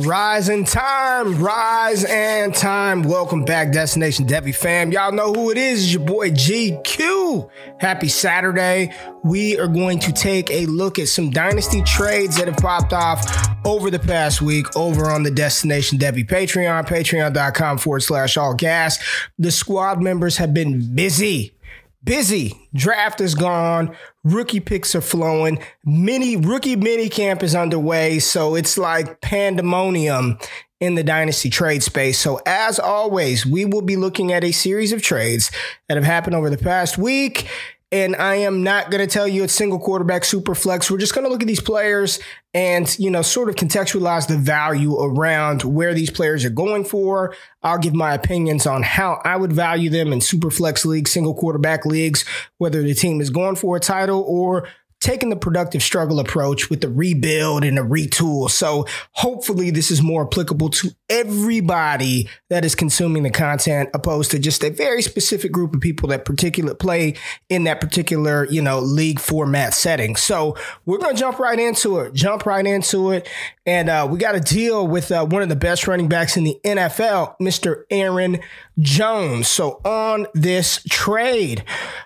Rise in time, rise and time. Welcome back, Destination Devy fam. Y'all know who it is. It's your boy GQ. Happy Saturday. We are going to take a look at some dynasty trades that have popped off over the past week over on the Destination Devy Patreon, patreon.com forward slash all gas. The squad members have been busy busy. Draft is gone. Rookie picks are flowing. Mini rookie mini camp is underway. So it's like pandemonium in the dynasty trade space. So as always, we will be looking at a series of trades that have happened over the past week. And I am not going to tell you it's single quarterback super flex. We're just going to look at these players and, you know, sort of contextualize the value around where these players are going for. I'll give my opinions on how I would value them in super flex leagues, single quarterback leagues, whether the team is going for a title or taking the productive struggle approach with the rebuild and the retool. So hopefully this is more applicable to everybody that is consuming the content opposed to just a very specific group of people that particular play in that particular, you know, league format setting. So we're to jump right into it, jump right into it. And uh, we got to deal with uh, one of the best running backs in the NFL, Mr. Aaron Jones. So on this trade,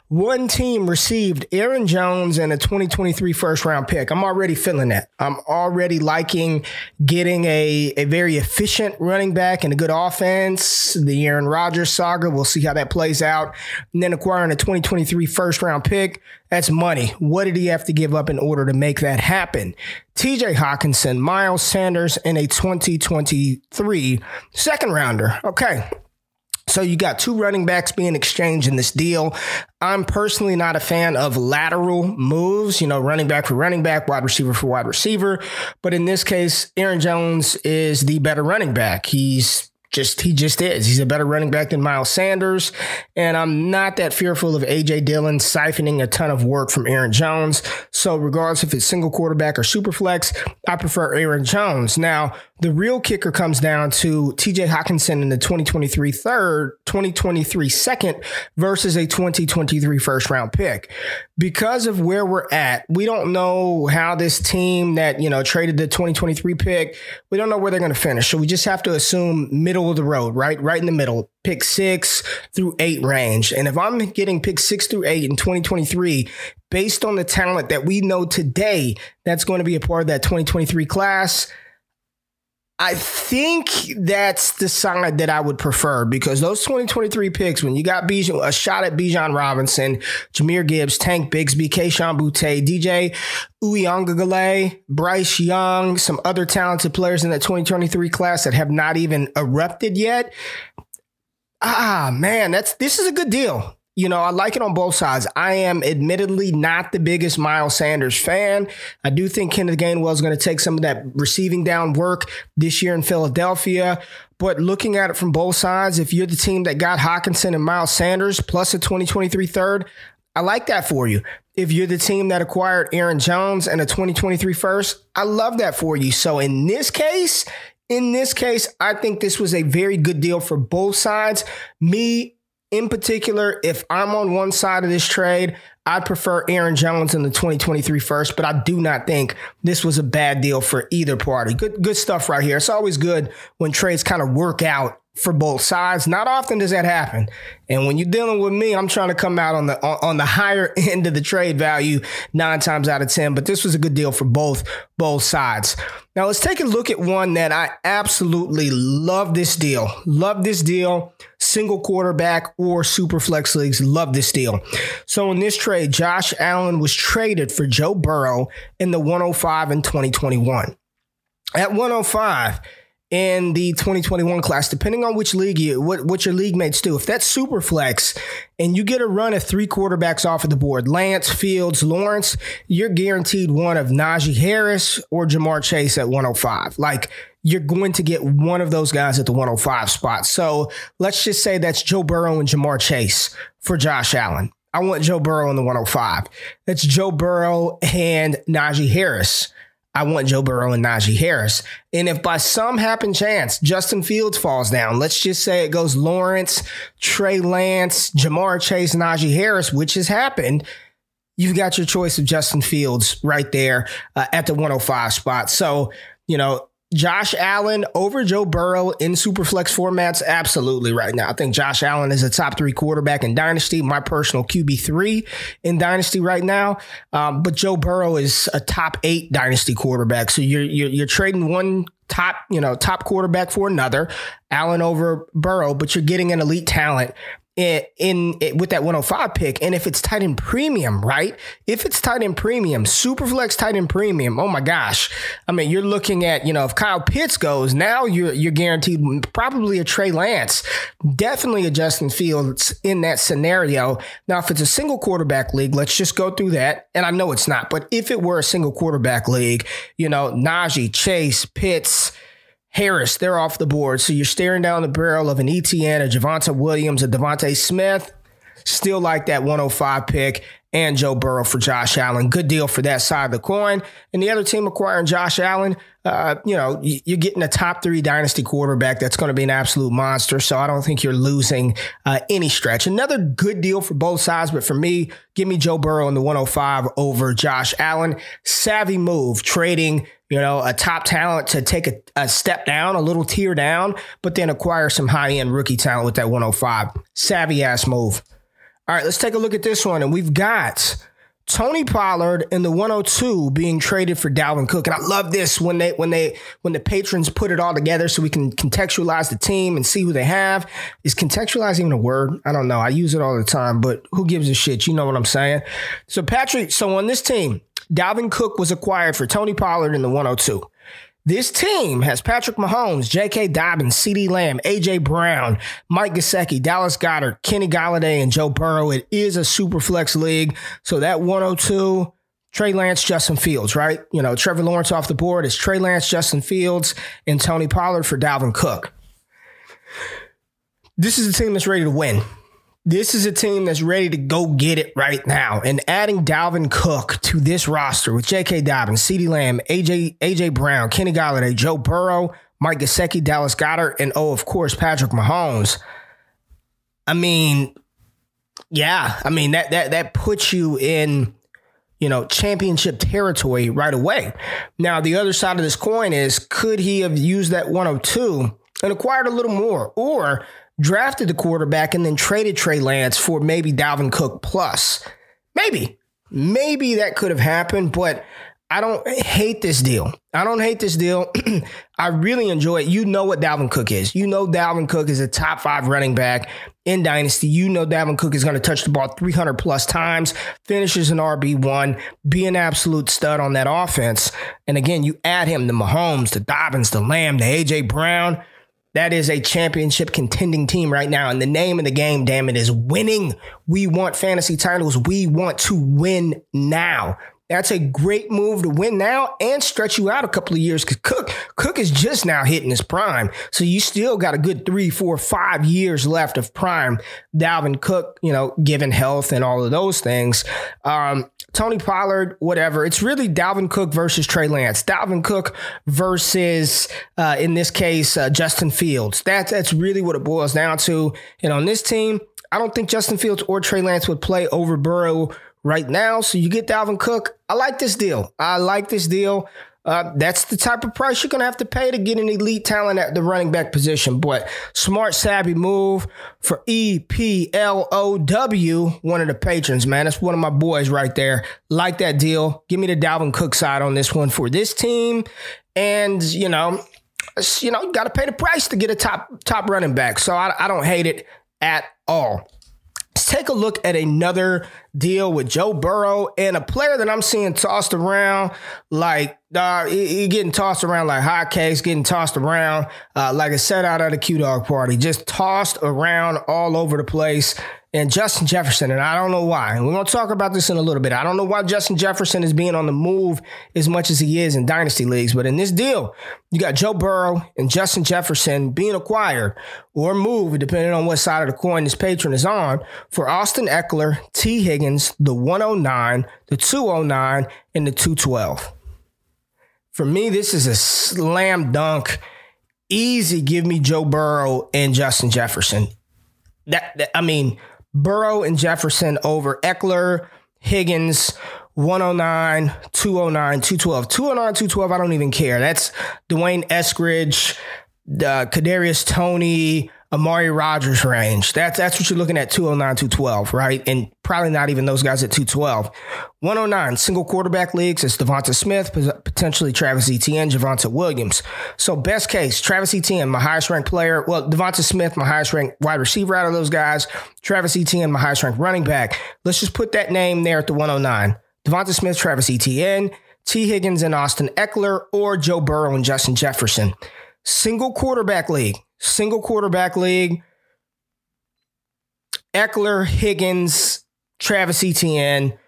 one team received Aaron Jones and a 2023 first round pick. I'm already feeling that. I'm already liking getting a, a very efficient running back and a good offense. The Aaron Rodgers saga, we'll see how that plays out. And then acquiring a 2023 first round pick. That's money. What did he have to give up in order to make that happen? TJ Hockenson, Miles Sanders, and a 2023 second rounder. Okay. So you got two running backs being exchanged in this deal. I'm personally not a fan of lateral moves, you know, running back for running back, wide receiver for wide receiver. But in this case, Aaron Jones is the better running back. He's just he just is. He's a better running back than Miles Sanders, and I'm not that fearful of AJ Dillon siphoning a ton of work from Aaron Jones. So regardless if it's single quarterback or super flex, I prefer Aaron Jones. Now, the real kicker comes down to TJ Hockenson in the 2023 third, 2023 second versus a 2023 first round pick. Because of where we're at, we don't know how this team that, you know, traded the 2023 pick, we don't know where they're going to finish. So we just have to assume middle of the road, right? Right in the middle, pick six through eight range. And if I'm getting pick six through eight in 2023, based on the talent that we know today, that's going to be a part of that 2023 class. I think that's the side that I would prefer because those 2023 picks, when you got Bijan, a shot at Bijan Robinson, Jahmyr Gibbs, Tank Bigsby, Kayshon Boutte, DJ Uiagalelei, Bryce Young, some other talented players in that 2023 class that have not even erupted yet. Ah, man, that's this is a good deal. You know, I like it on both sides. I am admittedly not the biggest Miles Sanders fan. I do think Kenneth Gainwell is going to take some of that receiving down work this year in Philadelphia. But looking at it from both sides, if you're the team that got Hockenson and Miles Sanders plus a 2023 third, I like that for you. If you're the team that acquired Aaron Jones and a 2023 first, I love that for you. So in this case, in this case, I think this was a very good deal for both sides. Me, in particular, if I'm on one side of this trade, I'd prefer Aaron Jones in the 2023 first, but I do not think this was a bad deal for either party. Good, good stuff right here. It's always good when trades kind of work out for both sides. Not often does that happen. And when you're dealing with me, I'm trying to come out on the on, the higher end of the trade value nine times out of ten. But this was a good deal for both both sides. Now let's take a look at one that I absolutely love this deal. Love this deal. Single quarterback or super flex leagues. Love this deal. So in this trade, Josh Allen was traded for Joe Burrow in the 105 in 2021. At 105 in the 2021 class, depending on which league you, what, what your league mates do. If that's super flex and you get a run of three quarterbacks off of the board, Lance, Fields, Lawrence, you're guaranteed one of Najee Harris or Ja'Marr Chase at 105. Like you're going to get one of those guys at the 105 spot. So let's just say that's Joe Burrow and Ja'Marr Chase for Josh Allen. I want Joe Burrow in the 105. That's Joe Burrow and Najee Harris. I want Joe Burrow and Najee Harris. And if by some happen chance Justin Fields falls down, let's just say it goes Lawrence, Trey Lance, Ja'Marr Chase, Najee Harris, which has happened, you've got your choice of Justin Fields right there uh, at the 105 spot. So, you know, Josh Allen over Joe Burrow in superflex formats? Absolutely right now. I think Josh Allen is a top three quarterback in Dynasty, my personal QB3 in Dynasty right now. Um, but Joe Burrow is a top eight Dynasty quarterback. So you're, you're, you're trading one top, you know, top quarterback for another, Allen over Burrow, but you're getting an elite talent in, in, in, with that 105 pick. And if it's tight end premium, right? If it's tight end premium, Superflex tight end premium, oh my gosh. I mean, you're looking at, you know, if Kyle Pitts goes, now you're you're guaranteed probably a Trey Lance, definitely a Justin Fields in that scenario. Now, if it's a single quarterback league, let's just go through that. And I know it's not, but if it were a single quarterback league, you know, Najee, Chase, Pitts, Harris, they're off the board. So you're staring down the barrel of an ETN, a Javonte Williams, a DeVonta Smith. Still like that 105 pick and Joe Burrow for Josh Allen. Good deal for that side of the coin. And the other team acquiring Josh Allen, uh, you know, you're getting a top three dynasty quarterback that's going to be an absolute monster. So I don't think you're losing uh, any stretch. Another good deal for both sides, but for me, give me Joe Burrow in the 105 over Josh Allen. Savvy move, trading you know, a top talent to take a, a, step down, a little tier down, but then acquire some high end rookie talent with that 105. Savvy ass move. All right, let's take a look at this one. And we've got Tony Pollard in the 102 being traded for Dalvin Cook. And I love this when they when they when the patrons put it all together so we can contextualize the team and see who they have. Is contextualize even a word? I don't know. I use it all the time, but who gives a shit? You know what I'm saying? So Patrick, so on this team, Dalvin Cook was acquired for Tony Pollard in the 102. This team has Patrick Mahomes, J.K. Dobbins, CeeDee Lamb, A.J. Brown, Mike Gesicki, Dallas Goedert, Kenny Golladay, and Joe Burrow. It is a super flex league. So that 102, Trey Lance, Justin Fields, right? You know, Trevor Lawrence off the board is Trey Lance, Justin Fields, and Tony Pollard for Dalvin Cook. This is a team that's ready to win. This is a team that's ready to go get it right now. And adding Dalvin Cook to this roster with J.K. Dobbins, CeeDee Lamb, AJ, AJ Brown, Kenny Golladay, Joe Burrow, Mike Gesicki, Dallas Goedert, and oh, of course, Patrick Mahomes. I mean, yeah, I mean that that that puts you in you know, championship territory right away. Now, the other side of this coin is could he have used that 102 and acquired a little more? Or drafted the quarterback and then traded Trey Lance for maybe Dalvin Cook plus. Maybe. Maybe that could have happened, but I don't hate this deal. I don't hate this deal. I really enjoy it. You know what Dalvin Cook is. You know Dalvin Cook is a top five running back in Dynasty. You know Dalvin Cook is going to touch the ball 300 plus times, finishes an RB1, be an absolute stud on that offense. And again, you add him to Mahomes, to Dobbins, to Lamb, to A.J. Brown. That is a championship contending team right now. And the name of the game, damn it, is winning. We want fantasy titles. We want to win now. That's a great move to win now and stretch you out a couple of years because Cook Cook is just now hitting his prime. So you still got a good three, four, five years left of prime. Dalvin Cook, you know, given health and all of those things. Um, Tony Pollard, whatever. It's really Dalvin Cook versus Trey Lance. Dalvin Cook versus, uh, in this case, uh, Justin Fields. That's that's really what it boils down to. And on this team, I don't think Justin Fields or Trey Lance would play over Burrow right now. So you get Dalvin Cook. I like this deal. I like this deal. Uh, that's the type of price you're going to have to pay to get an elite talent at the running back position. But smart, savvy move for EPLOW, one of the patrons, man. That's one of my boys right there. Like that deal. Give me the Dalvin Cook side on this one for this team. And, you know, you know, you got to pay the price to get a top top running back. So I, I don't hate it at all. Let's take a look at another deal with Joe Burrow and a player that I'm seeing tossed around like uh, he, getting tossed around like hotcakes, getting tossed around uh, like a set out at a Q Dog party, just tossed around all over the place and Justin Jefferson, and I don't know why. And we're going to talk about this in a little bit. I don't know why Justin Jefferson is being on the move as much as he is in dynasty leagues, but in this deal, you got Joe Burrow and Justin Jefferson being acquired or moved, depending on what side of the coin this patron is on, for Austin Ekeler, Tee Higgins, the 109, the 209, and the 212. For me, this is a slam dunk. Easy, give me Joe Burrow and Justin Jefferson. That, that I mean, Burrow and Jefferson over Ekeler, Higgins, 109, 209, 212. 209, 212, I don't even care. That's D'Wayne Eskridge, uh, Kadarius Toney, Amari Rogers range. That's that's what you're looking at 209, 212, right? And probably not even those guys at 212. 109, single quarterback leagues, it's Devonta Smith, potentially Travis Etienne, Javonte Williams. So best case, Travis Etienne, my highest ranked player. Well, Devonta Smith, my highest ranked wide receiver out of those guys. Travis Etienne, my highest ranked running back. Let's just put that name there at the 109. Devonta Smith, Travis Etienne, Tee Higgins and Austin Ekeler, or Joe Burrow and Justin Jefferson. Single quarterback league single quarterback league. Ekeler, Higgins, Travis Etienne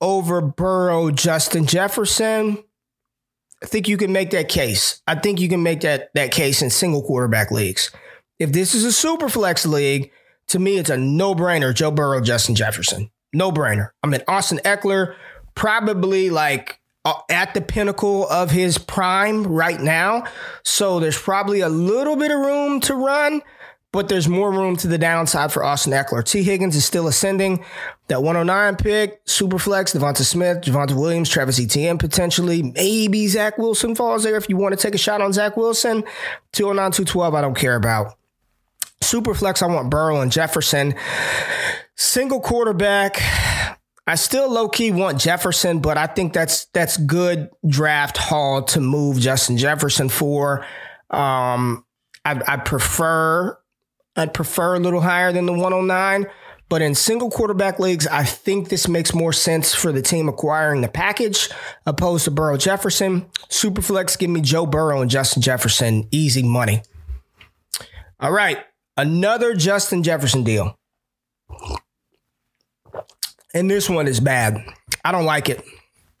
over Burrow, Justin Jefferson. I think you can make that case. I think you can make that that case in single quarterback leagues. If this is a super flex league, to me it's a no-brainer. Joe Burrow, Justin Jefferson. No-brainer. I mean Austin Ekeler, probably like Uh, at the pinnacle of his prime right now. So there's probably a little bit of room to run, but there's more room to the downside for Austin Ekeler. Tee Higgins is still ascending. That 109 pick, Superflex, Devonta Smith, Javonte Williams, Travis Etienne potentially. Maybe Zach Wilson falls there if you want to take a shot on Zach Wilson. 209, 212, I don't care about. Superflex, I want Burrow and Jefferson. Single quarterback, I still low key want Jefferson, but I think that's that's good draft haul to move Justin Jefferson for. Um, I, I prefer I'd prefer a little higher than the 109. But in single quarterback leagues, I think this makes more sense for the team acquiring the package opposed to Burrow Jefferson. Superflex, give me Joe Burrow and Justin Jefferson. Easy money. All right. Another Justin Jefferson deal. And this one is bad. I don't like it.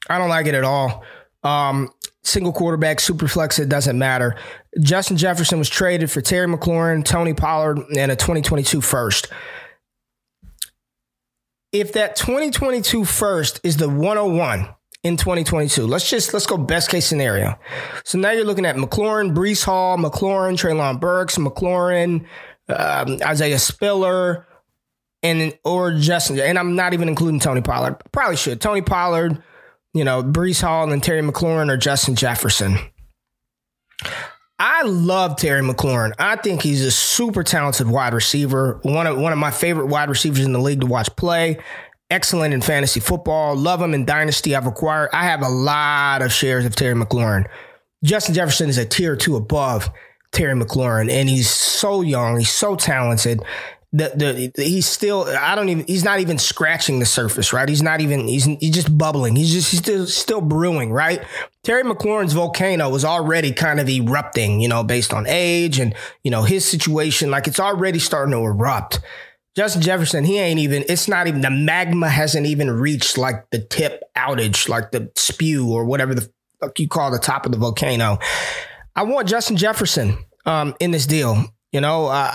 I don't like it at all. Um, single quarterback, super flex, it doesn't matter. Justin Jefferson was traded for Terry McLaurin, Tony Pollard, and a 2022 first. If that 2022 first is the 101 in 2022, let's just let's go best case scenario. So now you're looking at McLaurin, Breece Hall, McLaurin, Treylon Burks, McLaurin, um, Isaiah Spiller, and or Justin, and I'm not even including Tony Pollard. Probably should. Tony Pollard, you know, Breece Hall and Terry McLaurin or Justin Jefferson. I love Terry McLaurin. I think he's a super talented wide receiver. One of one of my favorite wide receivers in the league to watch play. Excellent in fantasy football. Love him in dynasty. I've acquired. I have a lot of shares of Terry McLaurin. Justin Jefferson is a tier two above Terry McLaurin, and he's so young. He's so talented the, the he's still I don't even he's not even scratching the surface, right? He's not even he's he's just bubbling. He's just he's still still brewing, right? Terry McLaurin's volcano was already kind of erupting, you know, based on age and you know his situation. Like it's already starting to erupt. Justin Jefferson, he ain't even. It's not even the magma hasn't even reached like the tip outage, like the spew or whatever the fuck you call the top of the volcano. I want Justin Jefferson um, in this deal. You know, uh,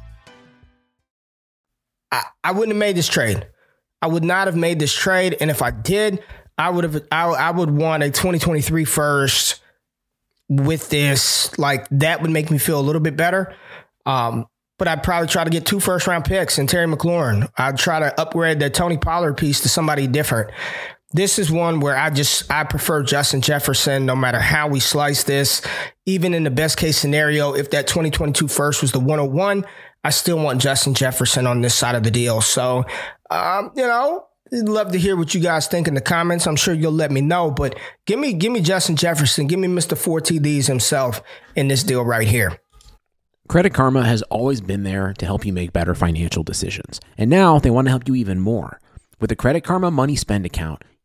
I, I wouldn't have made this trade. I would not have made this trade, and if I did, I would have. I, I would want a 2023 first with this. Like that would make me feel a little bit better. Um, but I'd probably try to get two first round picks and Terry McLaurin. I'd try to upgrade the Tony Pollard piece to somebody different. This is one where I just I prefer Justin Jefferson no matter how we slice this. Even in the best case scenario, if that 2022 first was the 101, I still want Justin Jefferson on this side of the deal. So, um, you know, love to hear what you guys think in the comments. I'm sure you'll let me know, but give me give me Justin Jefferson, give me Mr. 4 TDs himself in this deal right here. Credit Karma has always been there to help you make better financial decisions. And now they want to help you even more. With the Credit Karma Money Spend account,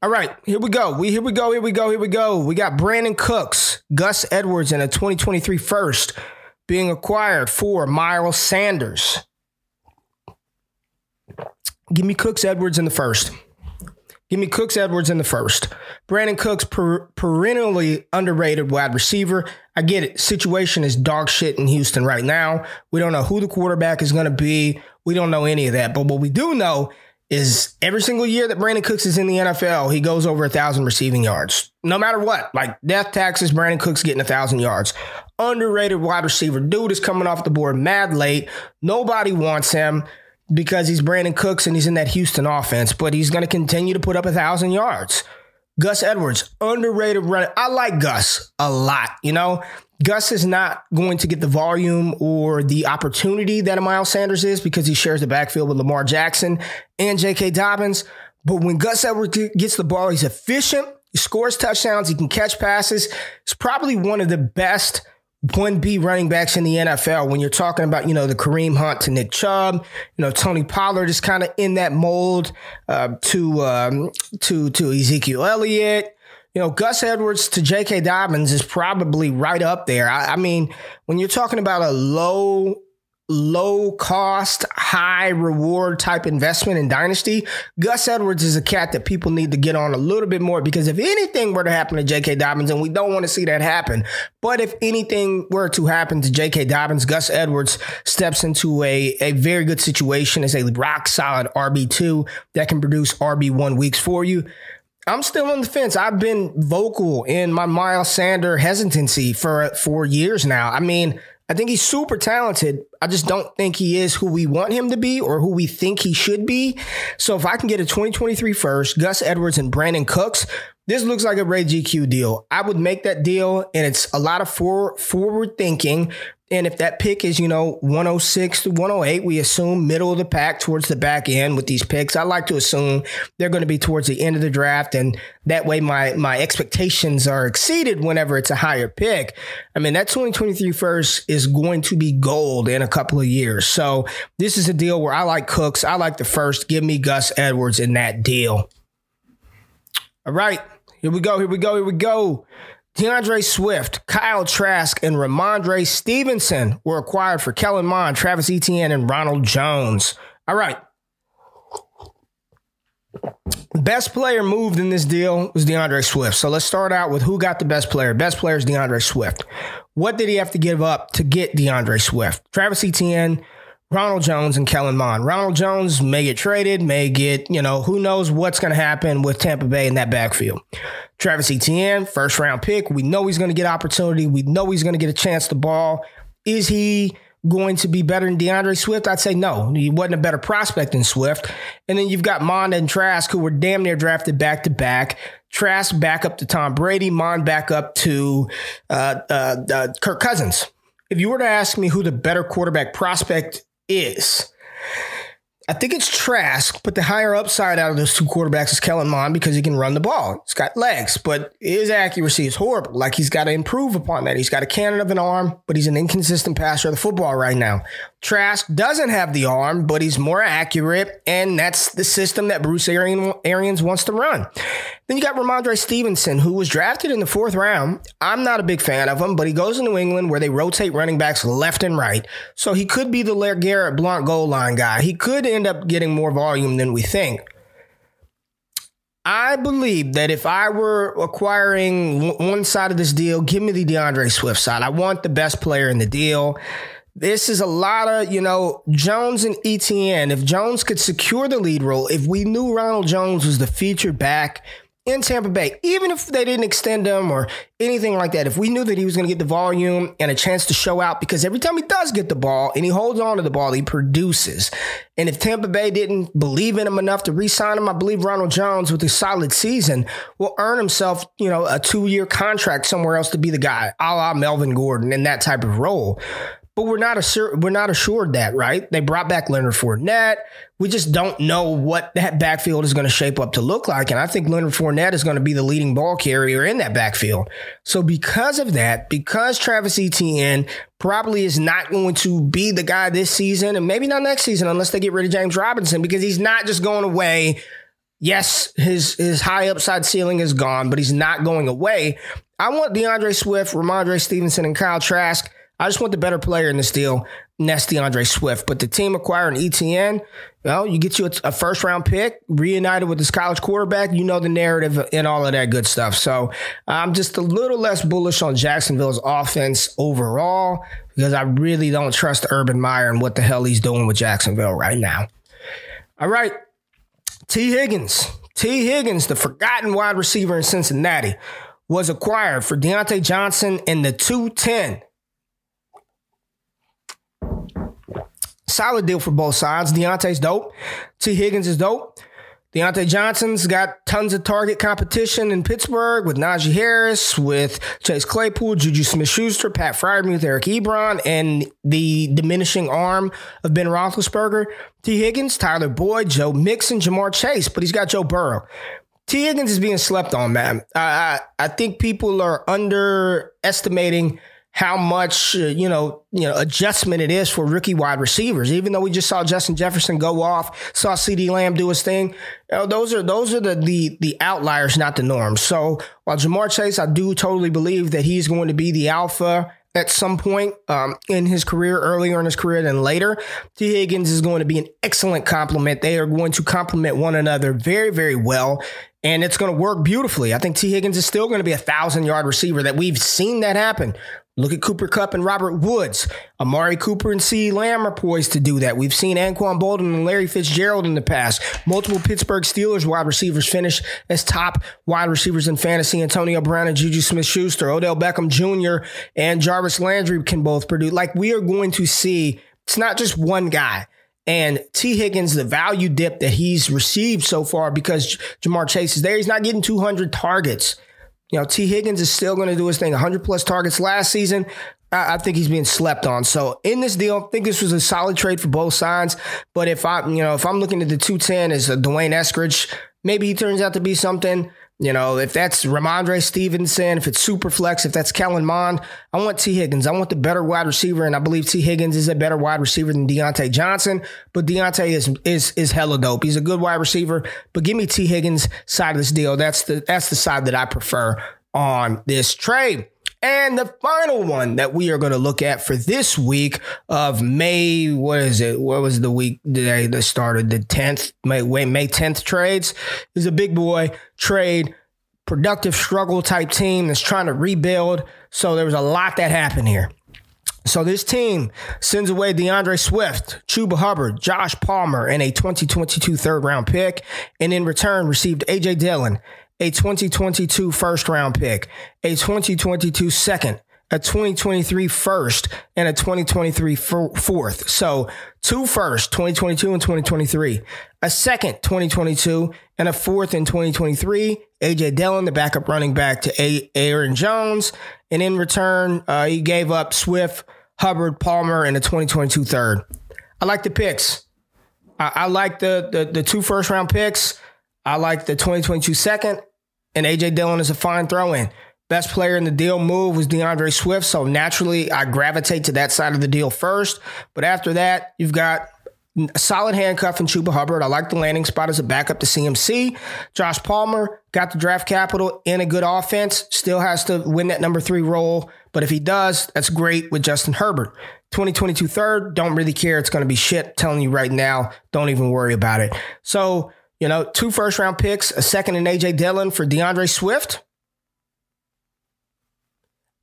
All right, here we go. We here we go. Here we go. Here we go. We got Brandin Cooks, Gus Edwards, and a 2023 first being acquired for Miles Sanders. Give me Cooks Edwards in the first. Give me Cooks Edwards in the first. Brandin Cooks, per- perennially underrated wide receiver. I get it. Situation is dog shit in Houston right now. We don't know who the quarterback is going to be. We don't know any of that. But what we do know is every single year that Brandin Cooks is in the NFL, he goes over a thousand receiving yards. No matter what, like death taxes, Brandin Cooks getting a thousand yards. Underrated wide receiver. Dude is coming off the board mad late. Nobody wants him because he's Brandin Cooks and he's in that Houston offense, but he's going to continue to put up a thousand yards. Gus Edwards, underrated runner. I like Gus a lot. You know, Gus is not going to get the volume or the opportunity that a Miles Sanders is because he shares the backfield with Lamar Jackson and J.K. Dobbins. But when Gus Edwards gets the ball, he's efficient. He scores touchdowns. He can catch passes. He's probably one of the best 1B running backs in the NFL when you're talking about, you know, the Kareem Hunt to Nick Chubb, you know, Tony Pollard is kind of in that mold uh, to um, to to Ezekiel Elliott. You know, Gus Edwards to J.K. Dobbins is probably right up there. I, I mean, when you're talking about a low low cost, high reward type investment in Dynasty, Gus Edwards is a cat that people need to get on a little bit more because if anything were to happen to J.K. Dobbins, and we don't want to see that happen, but if anything were to happen to J.K. Dobbins, Gus Edwards steps into a, a very good situation as a rock solid RB2 that can produce RB1 weeks for you. I'm still on the fence. I've been vocal in my Miles Sander hesitancy for for years now. I mean, I think he's super talented. I just don't think he is who we want him to be or who we think he should be. So if I can get a 2023 first, Gus Edwards and Brandin Cooks, this looks like a Ray GQ deal. I would make that deal, and it's a lot of for, forward thinking. And if that pick is, you know, 106 to 108, we assume middle of the pack towards the back end with these picks. I like to assume they're going to be towards the end of the draft. And that way my, my expectations are exceeded whenever it's a higher pick. I mean, that 2023 first is going to be gold in a couple of years. So this is a deal where I like Cooks. I like the first. Give me Gus Edwards in that deal. All right. Here we go. Here we go. Here we go. D'Andre Swift, Kyle Trask, and Rhamondre Stevenson were acquired for Kellen Mond, Travis Etienne, and Ronald Jones. All right. Best player moved in this deal was D'Andre Swift. So let's start out with who got the best player. Best player is D'Andre Swift. What did he have to give up to get D'Andre Swift? Travis Etienne, Ronald Jones and Kellen Mond. Ronald Jones may get traded, may get, you know, who knows what's going to happen with Tampa Bay in that backfield. Travis Etienne, first round pick. We know he's going to get opportunity. We know he's going to get a chance to ball. Is he going to be better than D'Andre Swift? I'd say no. He wasn't a better prospect than Swift. And then you've got Mond and Trask, who were damn near drafted back to back. Trask back up to Tom Brady, Mond back up to uh, uh, uh, Kirk Cousins. If you were to ask me who the better quarterback prospect is. I think it's Trask, but the higher upside out of those two quarterbacks is Kellen Mond because he can run the ball. He's got legs, but his accuracy is horrible. Like he's got to improve upon that. He's got a cannon of an arm, but he's an inconsistent passer of the football right now. Trask doesn't have the arm, but he's more accurate, and that's the system that Bruce Arians wants to run. Then you got Rhamondre Stevenson, who was drafted in the fourth round. I'm not a big fan of him, but he goes to New England where they rotate running backs left and right. So he could be the Garrett Blount goal line guy. He could end up getting more volume than we think. I believe that if I were acquiring one side of this deal, give me the D'Andre Swift side. I want the best player in the deal. This is a lot of, you know, Jones and ETN. If Jones could secure the lead role, if we knew Ronald Jones was the featured back in Tampa Bay, even if they didn't extend him or anything like that, if we knew that he was going to get the volume and a chance to show out, because every time he does get the ball and he holds on to the ball, he produces. And if Tampa Bay didn't believe in him enough to re-sign him, I believe Ronald Jones with a solid season will earn himself, you know, a two-year contract somewhere else to be the guy, a la Melvin Gordon in that type of role but we're not assured we're not assured that, right? They brought back Leonard Fournette. We just don't know what that backfield is going to shape up to look like. And I think Leonard Fournette is going to be the leading ball carrier in that backfield. So because of that, because Travis Etienne probably is not going to be the guy this season and maybe not next season unless they get rid of James Robinson because he's not just going away. Yes, his his high upside ceiling is gone, but he's not going away. I want D'Andre Swift, Rhamondre Stevenson, and Kyle Trask I just want the better player in this deal, and that's D'Andre Swift. But the team acquiring ETN, well, you get you a, a, first round pick, reunited with this college quarterback. You know the narrative and all of that good stuff. So I'm just a little less bullish on Jacksonville's offense overall because I really don't trust Urban Meyer and what the hell he's doing with Jacksonville right now. All right, Tee Higgins. Tee Higgins, the forgotten wide receiver in Cincinnati, was acquired for Diontae Johnson in the 210 solid deal for both sides. Diontae's dope. Tee Higgins is dope. Diontae Johnson's got tons of target competition in Pittsburgh with Najee Harris, with Chase Claypool, Juju Smith Schuster, Pat Freiermuth, Eric Ebron, and the diminishing arm of Ben Roethlisberger. Tee Higgins, Tyler Boyd, Joe Mixon, Ja'Marr Chase, but he's got Joe Burrow. Tee Higgins is being slept on, man. I, I, I think people are underestimating how much uh, you know you know adjustment it is for rookie wide receivers. Even though we just saw Justin Jefferson go off, saw CeeDee Lamb do his thing, you know, those are those are the, the the outliers, not the norm. So while Ja'Marr Chase, I do totally believe that he's going to be the alpha at some point um, in his career, earlier in his career than later. Tee Higgins is going to be an excellent complement. They are going to complement one another very, very well. And it's going to work beautifully. I think Tee Higgins is still going to be a thousand yard receiver that we've seen that happen Look at Cooper Kupp and Robert Woods. Amari Cooper and C. Lamb are poised to do that. We've seen Anquan Boldin and Larry Fitzgerald in the past. Multiple Pittsburgh Steelers wide receivers finish as top wide receivers in fantasy. Antonio Brown and Juju Smith Schuster, Odell Beckham Jr., and Jarvis Landry can both produce. Like we are going to see, it's not just one guy. And Tee Higgins, the value dip that he's received so far because Ja'Marr Chase is there, he's not getting 200 targets. You know, Tee Higgins is still going to do his thing. 100 plus targets last season. I, I think he's being slept on. So in this deal, I think this was a solid trade for both sides. But if I, you know, if I'm looking at the 210 as a D'Wayne Eskridge, maybe he turns out to be something. You know, if that's Rhamondre Stevenson, if it's Superflex, if that's Kellen Mond, I want Tee Higgins. I want the better wide receiver, and I believe Tee Higgins is a better wide receiver than Diontae Johnson. But Diontae is is is hella dope. He's a good wide receiver. But give me Tee Higgins side of this deal. That's the that's the side that I prefer on this trade. And the final one that we are going to look at for this week of May, what is it? What was the week today that started? The 10th, May, May 10th trades is a big boy trade, productive struggle type team that's trying to rebuild. So there was a lot that happened here. So this team sends away D'Andre Swift, Chuba Hubbard, Josh Palmer, and a 2022 third round pick, and in return received AJ Dillon, a 2022 first round pick, a 2022 second, a 2023 first, and a 2023 fourth. So two first, 2022 and 2023, a second, 2022, and a fourth in 2023. AJ Dillon, the backup running back to Aaron Jones. And in return, uh, he gave up Swift, Hubbard, Palmer, and a 2022 third. I like the picks. I, I like the, the the two first round picks. I like the 2022 second, and AJ Dillon is a fine throw in. Best player in the deal move was D'Andre Swift, so naturally I gravitate to that side of the deal first. But after that, you've got a solid handcuff in Chuba Hubbard. I like the landing spot as a backup to CMC. Josh Palmer got the draft capital in a good offense, still has to win that number three role. But if he does, that's great with Justin Herbert. 2022 third, don't really care. It's going to be shit. telling you right now, don't even worry about it. So, you know, two first round picks, a second in AJ Dillon for D'Andre Swift.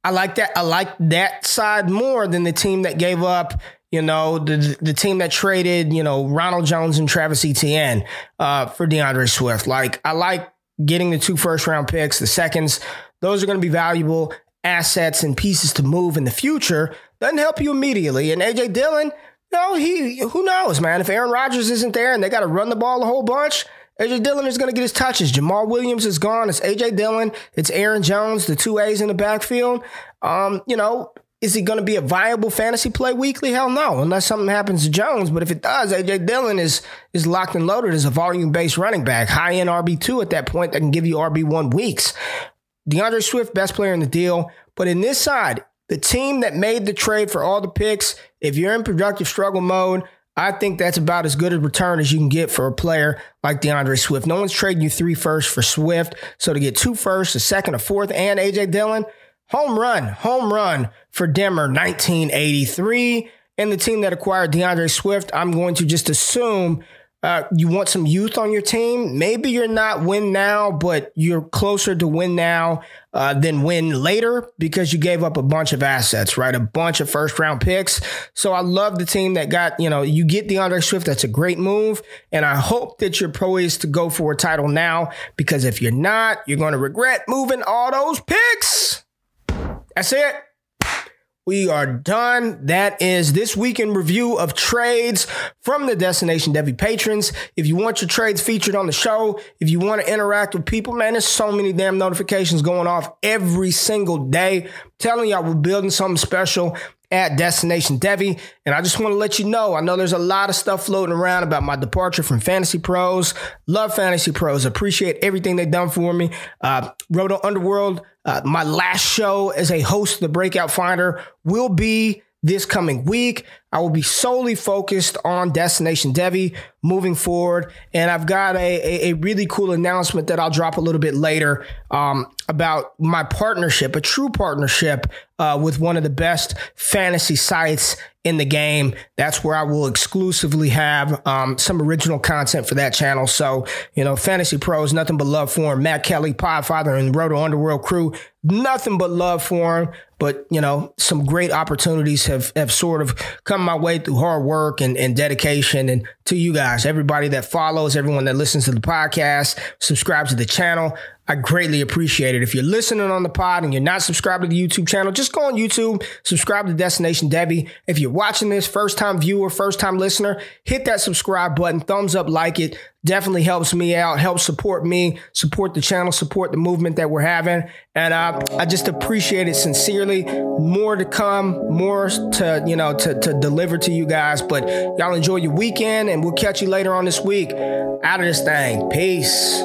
I like that. I like that side more than the team that gave up, you know, the the team that traded, you know, Ronald Jones and Travis Etienne uh, for D'Andre Swift. Like I like getting the two first round picks, the seconds. Those are going to be valuable assets and pieces to move in the future. Doesn't help you immediately. And AJ Dillon, know, he who knows, man. If Aaron Rodgers isn't there and they got to run the ball a whole bunch, AJ Dillon is going to get his touches. Jamaal Williams is gone. It's AJ Dillon. It's Aaron Jones, the two A's in the backfield. Um, you know, is he going to be a viable fantasy play weekly? Hell no, unless something happens to Jones. But if it does, AJ Dillon is is locked and loaded as a volume based running back, high end RB two at that point that can give you RB one weeks. D'Andre Swift, best player in the deal. But in this side, the team that made the trade for all the picks, if you're in productive struggle mode, I think that's about as good a return as you can get for a player like D'Andre Swift. No one's trading you three firsts for Swift. So to get two firsts, a second, a fourth, and AJ Dillon, home run, home run for Denver 1983. And the team that acquired D'Andre Swift, I'm going to just assume uh, you want some youth on your team. Maybe you're not win now, but you're closer to win now uh, than win later because you gave up a bunch of assets, right? A bunch of first round picks. So I love the team that got, you know, you get D'Andre Swift. That's a great move. And I hope that you're poised to go for a title now because if you're not, you're going to regret moving all those picks. That's it. We are done. That is this week in review of trades from the Destination Devy patrons. If you want your trades featured on the show, if you want to interact with people, man, there's so many damn notifications going off every single day. I'm telling y'all, we're building something special at Destination Devy. And I just want to let you know, I know there's a lot of stuff floating around about my departure from Fantasy Pros. Love Fantasy Pros. Appreciate everything they've done for me. Uh, Roto Underworld uh, my last show as a host the Breakout Finder will be this coming week. I will be solely focused on Destination Devy moving forward. And I've got a, a, a really cool announcement that I'll drop a little bit later um, about my partnership, a true partnership uh, with one of the best fantasy sites in the game. That's where I will exclusively have um, some original content for that channel. So, you know, Fantasy Pros, nothing but love for him. Matt Kelly, Podfather, and Roto Underworld crew, nothing but love for him. But, you know, some great opportunities have, have sort of come my way through hard work and, and dedication. And to you guys, everybody that follows, everyone that listens to the podcast, subscribes to the channel. I greatly appreciate it. If you're listening on the pod and you're not subscribed to the YouTube channel, just go on YouTube, subscribe to Destination Devy. If you're watching this, first time viewer, first time listener, hit that subscribe button, thumbs up, like it. Definitely helps me out, helps support me, support the channel, support the movement that we're having. And uh, I just appreciate it sincerely. More to come, more to, you know, to, to deliver to you guys. But y'all enjoy your weekend and we'll catch you later on this week. Out of this thing. Peace.